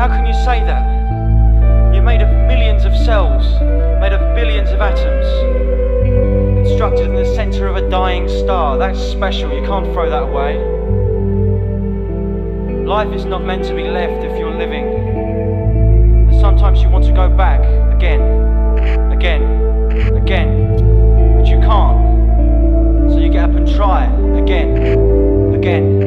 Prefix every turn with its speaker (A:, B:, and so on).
A: How can you say that? You're made of millions of cells, made of billions of atoms, constructed in the center of a dying star. That's special, you can't throw that away. Life is not meant to be left if you're living. And sometimes you want to go back again, again, again, but you can't. So you get up and try again, again.